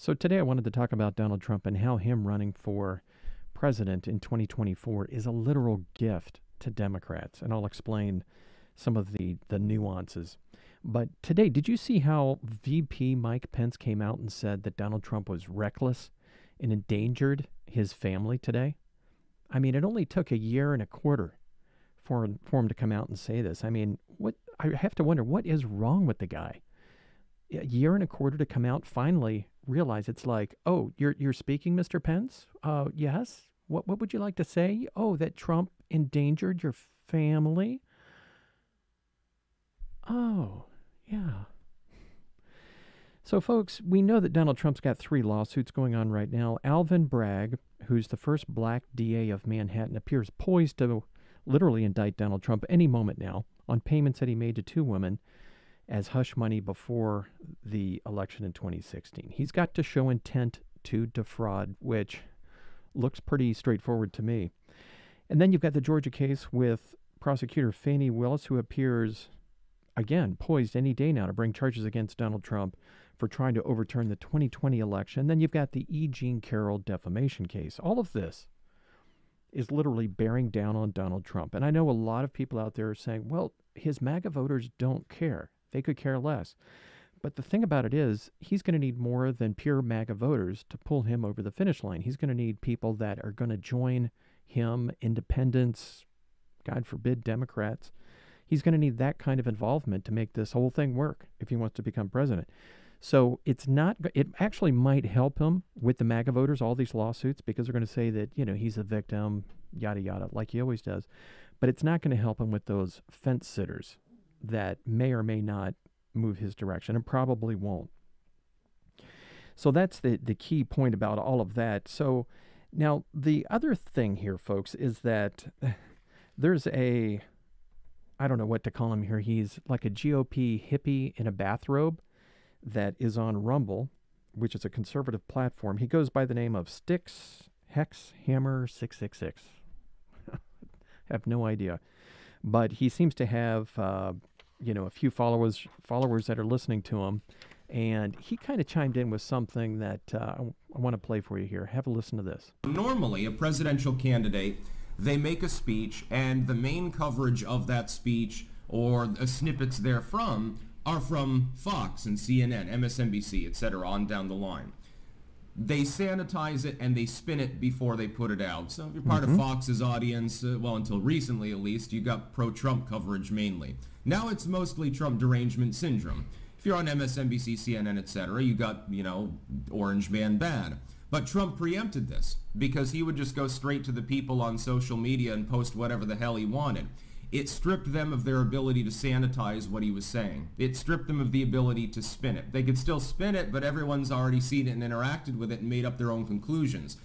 So today I wanted to talk about Donald Trump and how him running for president in 2024 is a literal gift to Democrats. And I'll explain some of the, the nuances. But today, did you see how VP Mike Pence came out and said that Donald Trump was reckless and endangered his family today? I mean, it only took a year and a quarter for, for him to come out and say this. I mean, what I have to wonder what is wrong with the guy? A year and a quarter to come out finally realize it's like, oh, you're you're speaking, Mr. Pence? Uh, yes. What what would you like to say? Oh, that Trump endangered your family. Oh, yeah. So, folks, we know that Donald Trump's got three lawsuits going on right now. Alvin Bragg, who's the first black DA of Manhattan, appears poised to literally indict Donald Trump any moment now on payments that he made to two women as hush money before the election in 2016. He's got to show intent to defraud, which looks pretty straightforward to me. And then you've got the Georgia case with prosecutor Fani Willis, who appears, again, poised any day now to bring charges against Donald Trump for trying to overturn the 2020 election. Then you've got the E. Jean Carroll defamation case. All of this is literally bearing down on Donald Trump. And I know a lot of people out there are saying, well, his MAGA voters don't care. They could care less. But the thing about it is, he's going to need more than pure MAGA voters to pull him over the finish line. He's going to need people that are going to join him, independents, God forbid, Democrats. He's going to need that kind of involvement to make this whole thing work if he wants to become president. So it's not, it actually might help him with the MAGA voters, all these lawsuits, because they're going to say that, you know, he's a victim, yada, yada, like he always does. But it's not going to help him with those fence sitters that may or may not move his direction and probably won't. So that's the, the key point about all of that. So now the other thing here, folks, is that there's a, I don't know what to call him here. He's like a GOP hippie in a bathrobe that is on Rumble, which is a conservative platform. He goes by the name of Sticks Hex Hammer 666. have no idea. But he seems to have uh, you know a few followers followers that are listening to him, and he kind of chimed in with something that uh, I want to play for you here. Have a listen to this. Normally, a presidential candidate they make a speech, and the main coverage of that speech or the snippets therefrom are from Fox and CNN, MSNBC, etc., on down the line. They sanitize it and they spin it before they put it out. So if you're part mm-hmm. of Fox's audience, uh, well, until recently at least, you got pro-Trump coverage mainly. Now it's mostly Trump derangement syndrome. If you're on MSNBC, CNN, etc., you got, you know, Orange Man bad. But Trump preempted this because he would just go straight to the people on social media and post whatever the hell he wanted. It stripped them of their ability to sanitize what he was saying. It stripped them of the ability to spin it. They could still spin it, but everyone's already seen it and interacted with it and made up their own conclusions.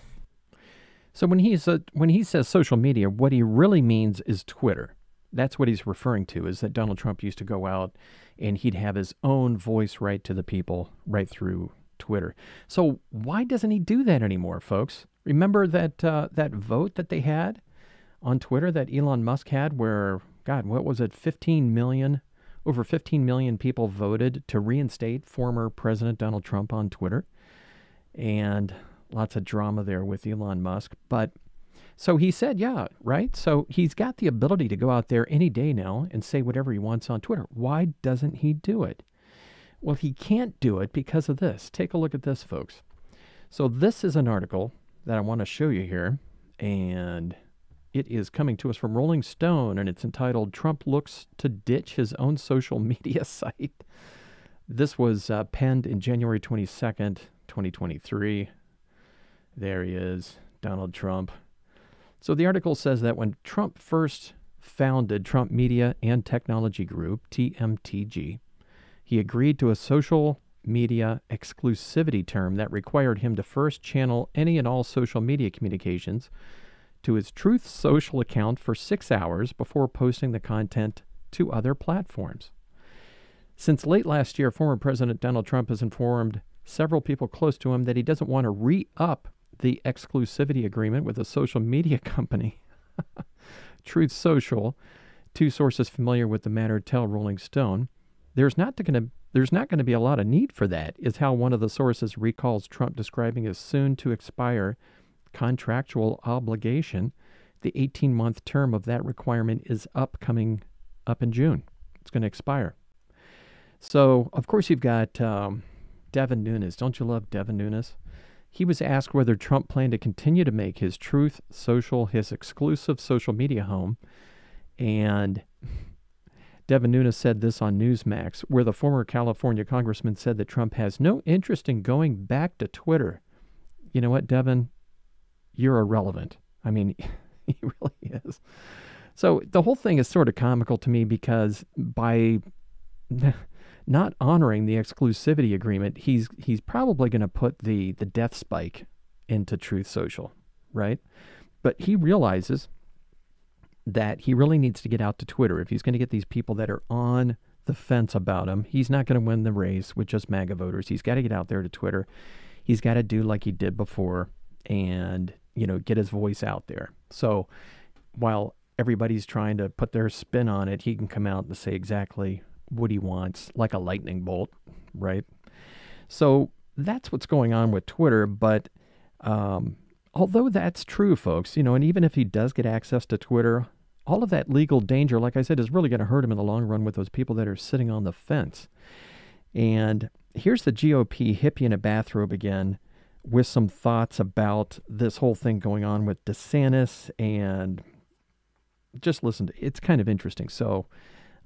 So when he's uh, when he says social media, what he really means is Twitter. That's what he's referring to is that Donald Trump used to go out and he'd have his own voice right to the people right through Twitter. So why doesn't he do that anymore, folks? Remember that uh, that vote that they had on Twitter that Elon Musk had, where God, what was it, 15 million, over 15 million people voted to reinstate former President Donald Trump on Twitter, and lots of drama there with Elon Musk, but so he said, yeah, right? So he's got the ability to go out there any day now and say whatever he wants on Twitter. Why doesn't he do it? Well, he can't do it because of this. Take a look at this, folks. So this is an article that I want to show you here, and it is coming to us from Rolling Stone, and it's entitled Trump Looks to Ditch His Own Social Media Site. This was uh, penned in January 22nd, 2023. There he is, Donald Trump. So the article says that when Trump first founded Trump Media and Technology Group, TMTG, he agreed to a social media exclusivity term that required him to first channel any and all social media communications to his Truth Social account for six hours before posting the content to other platforms. Since late last year, former President Donald Trump has informed several people close to him that he doesn't want to re up the exclusivity agreement with a social media company, Truth Social. Two sources familiar with the matter tell Rolling Stone. there's not going to there's not going to be a lot of need for that. Is how one of the sources recalls Trump describing his soon to expire contractual obligation. The 18 month term of that requirement is upcoming up in June. It's going to expire. So, of course, you've got um, Devin Nunes. Don't you love Devin Nunes? He was asked whether Trump planned to continue to make his Truth Social his exclusive social media home. And Devin Nunes said this on Newsmax, where the former California congressman said that Trump has no interest in going back to Twitter. You know what, Devin? You're irrelevant. I mean, he really is. So the whole thing is sort of comical to me because by not honoring the exclusivity agreement, he's he's probably going to put the the death spike into Truth Social, right? But he realizes that he really needs to get out to Twitter if he's going to get these people that are on the fence about him. He's not going to win the race with just MAGA voters. He's got to get out there to Twitter. He's got to do like he did before and, you know, get his voice out there. So while everybody's trying to put their spin on it, he can come out and say exactly what he wants, like a lightning bolt, right? So that's what's going on with Twitter. But um, although that's true, folks, you know, and even if he does get access to Twitter, all of that legal danger, like I said, is really going to hurt him in the long run with those people that are sitting on the fence. And here's the GOP hippie in a bathrobe again with some thoughts about this whole thing going on with DeSantis and just listen to it's kind of interesting. So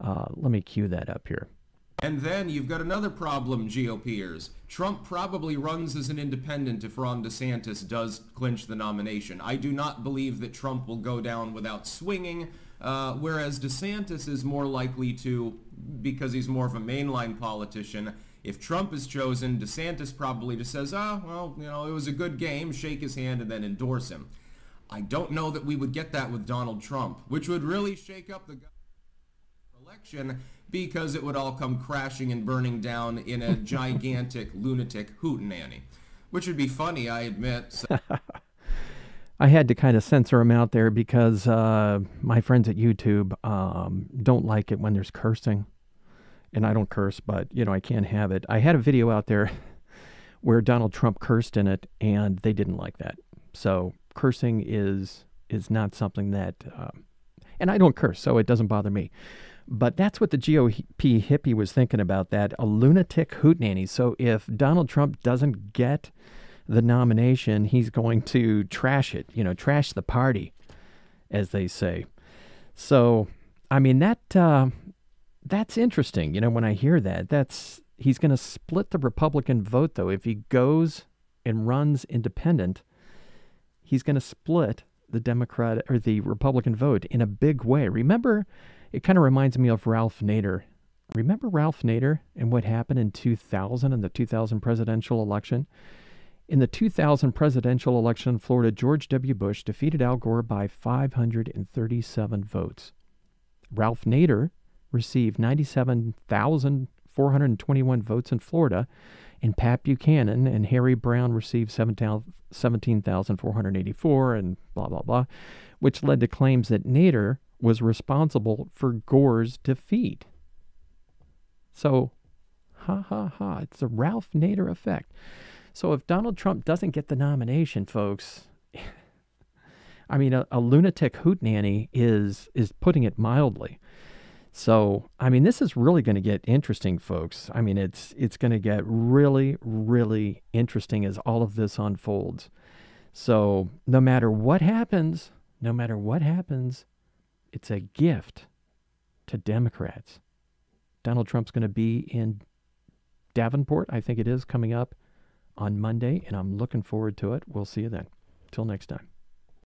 uh, let me cue that up here. And then you've got another problem, GOPers. Trump probably runs as an independent if Ron DeSantis does clinch the nomination. I do not believe that Trump will go down without swinging, uh, whereas DeSantis is more likely to, because he's more of a mainline politician. If Trump is chosen, DeSantis probably just says, ah, oh, well, you know, it was a good game, shake his hand, and then endorse him. I don't know that we would get that with Donald Trump, which would really shake up the election because it would all come crashing and burning down in a gigantic lunatic hootenanny, which would be funny, I admit. So. I had to kind of censor him out there because uh, my friends at YouTube um, don't like it when there's cursing. And I don't curse, but, you know, I can't have it. I had a video out there where Donald Trump cursed in it, and they didn't like that. So cursing is is not something that, uh, and I don't curse, so it doesn't bother me. But that's what the GOP hippie was thinking about that a lunatic hootenanny. So if Donald Trump doesn't get the nomination, he's going to trash it, you know, trash the party, as they say. So, I mean, that uh, that's interesting. You know, when I hear that, that's he's going to split the Republican vote, though. If he goes and runs independent, he's going to split the Democrat or the Republican vote in a big way. Remember it kind of reminds me of Ralph Nader. Remember Ralph Nader and what happened in 2000 in the 2000 presidential election? In the 2000 presidential election in Florida, George W. Bush defeated Al Gore by 537 votes. Ralph Nader received 97,421 votes in Florida, and Pat Buchanan and Harry Browne received 17,484 and blah, blah, blah, which led to claims that Nader was responsible for Gore's defeat. So, ha ha ha, it's the Ralph Nader effect. So, if Donald Trump doesn't get the nomination, folks, I mean, a, a lunatic hootenanny is is putting it mildly. So, I mean, this is really going to get interesting, folks. I mean, it's it's going to get really, really interesting as all of this unfolds. So, no matter what happens, no matter what happens, it's a gift to Democrats. Donald Trump's going to be in Davenport, I think it is, coming up on Monday, and I'm looking forward to it. We'll see you then. Till next time.